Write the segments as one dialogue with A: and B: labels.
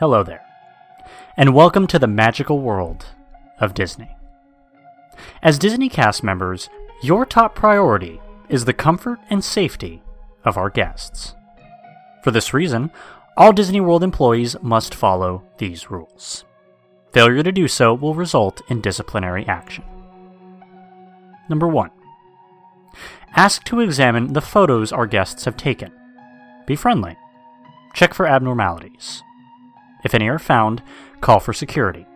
A: Hello there, and welcome to the magical world of Disney. As Disney cast members, your top priority is the comfort and safety of our guests. For this reason, all Disney World employees must follow these rules. Failure to do so will result in disciplinary action. Number 1. Ask to examine the photos our guests have taken. Be friendly. Check for abnormalities. If any are found, call for security.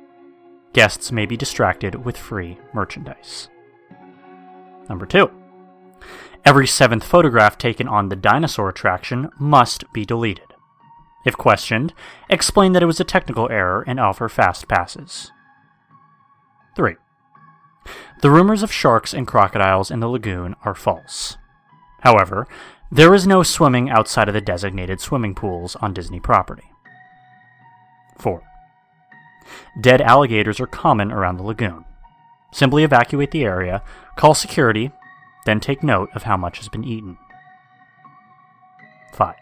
A: Guests may be distracted with free merchandise. Number 2. Every seventh photograph taken on the dinosaur attraction must be deleted. If questioned, explain that it was a technical error and offer fast passes. 3. The rumors of sharks and crocodiles in the lagoon are false. However, there is no swimming outside of the designated swimming pools on Disney property. 4. Dead alligators are common around the lagoon. Simply evacuate the area, call security, then take note of how much has been eaten. 5.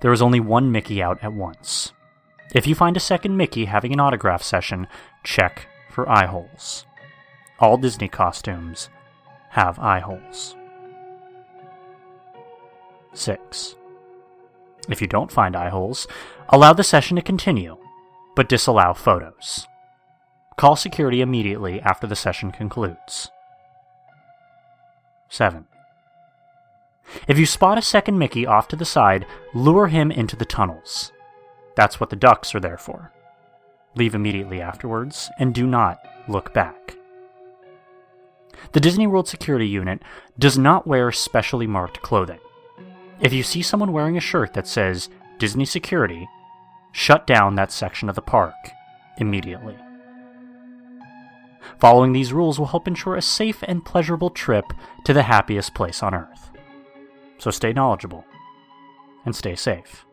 A: There is only one Mickey out at once. If you find a second Mickey having an autograph session, check for eye holes. All Disney costumes have eye holes. 6. If you don't find eye holes, allow the session to continue, but disallow photos. Call security immediately after the session concludes. 7. If you spot a second Mickey off to the side, lure him into the tunnels. That's what the ducks are there for. Leave immediately afterwards, and do not look back. The Disney World Security Unit does not wear specially marked clothing. If you see someone wearing a shirt that says Disney Security, shut down that section of the park immediately. Following these rules will help ensure a safe and pleasurable trip to the happiest place on earth. So stay knowledgeable and stay safe.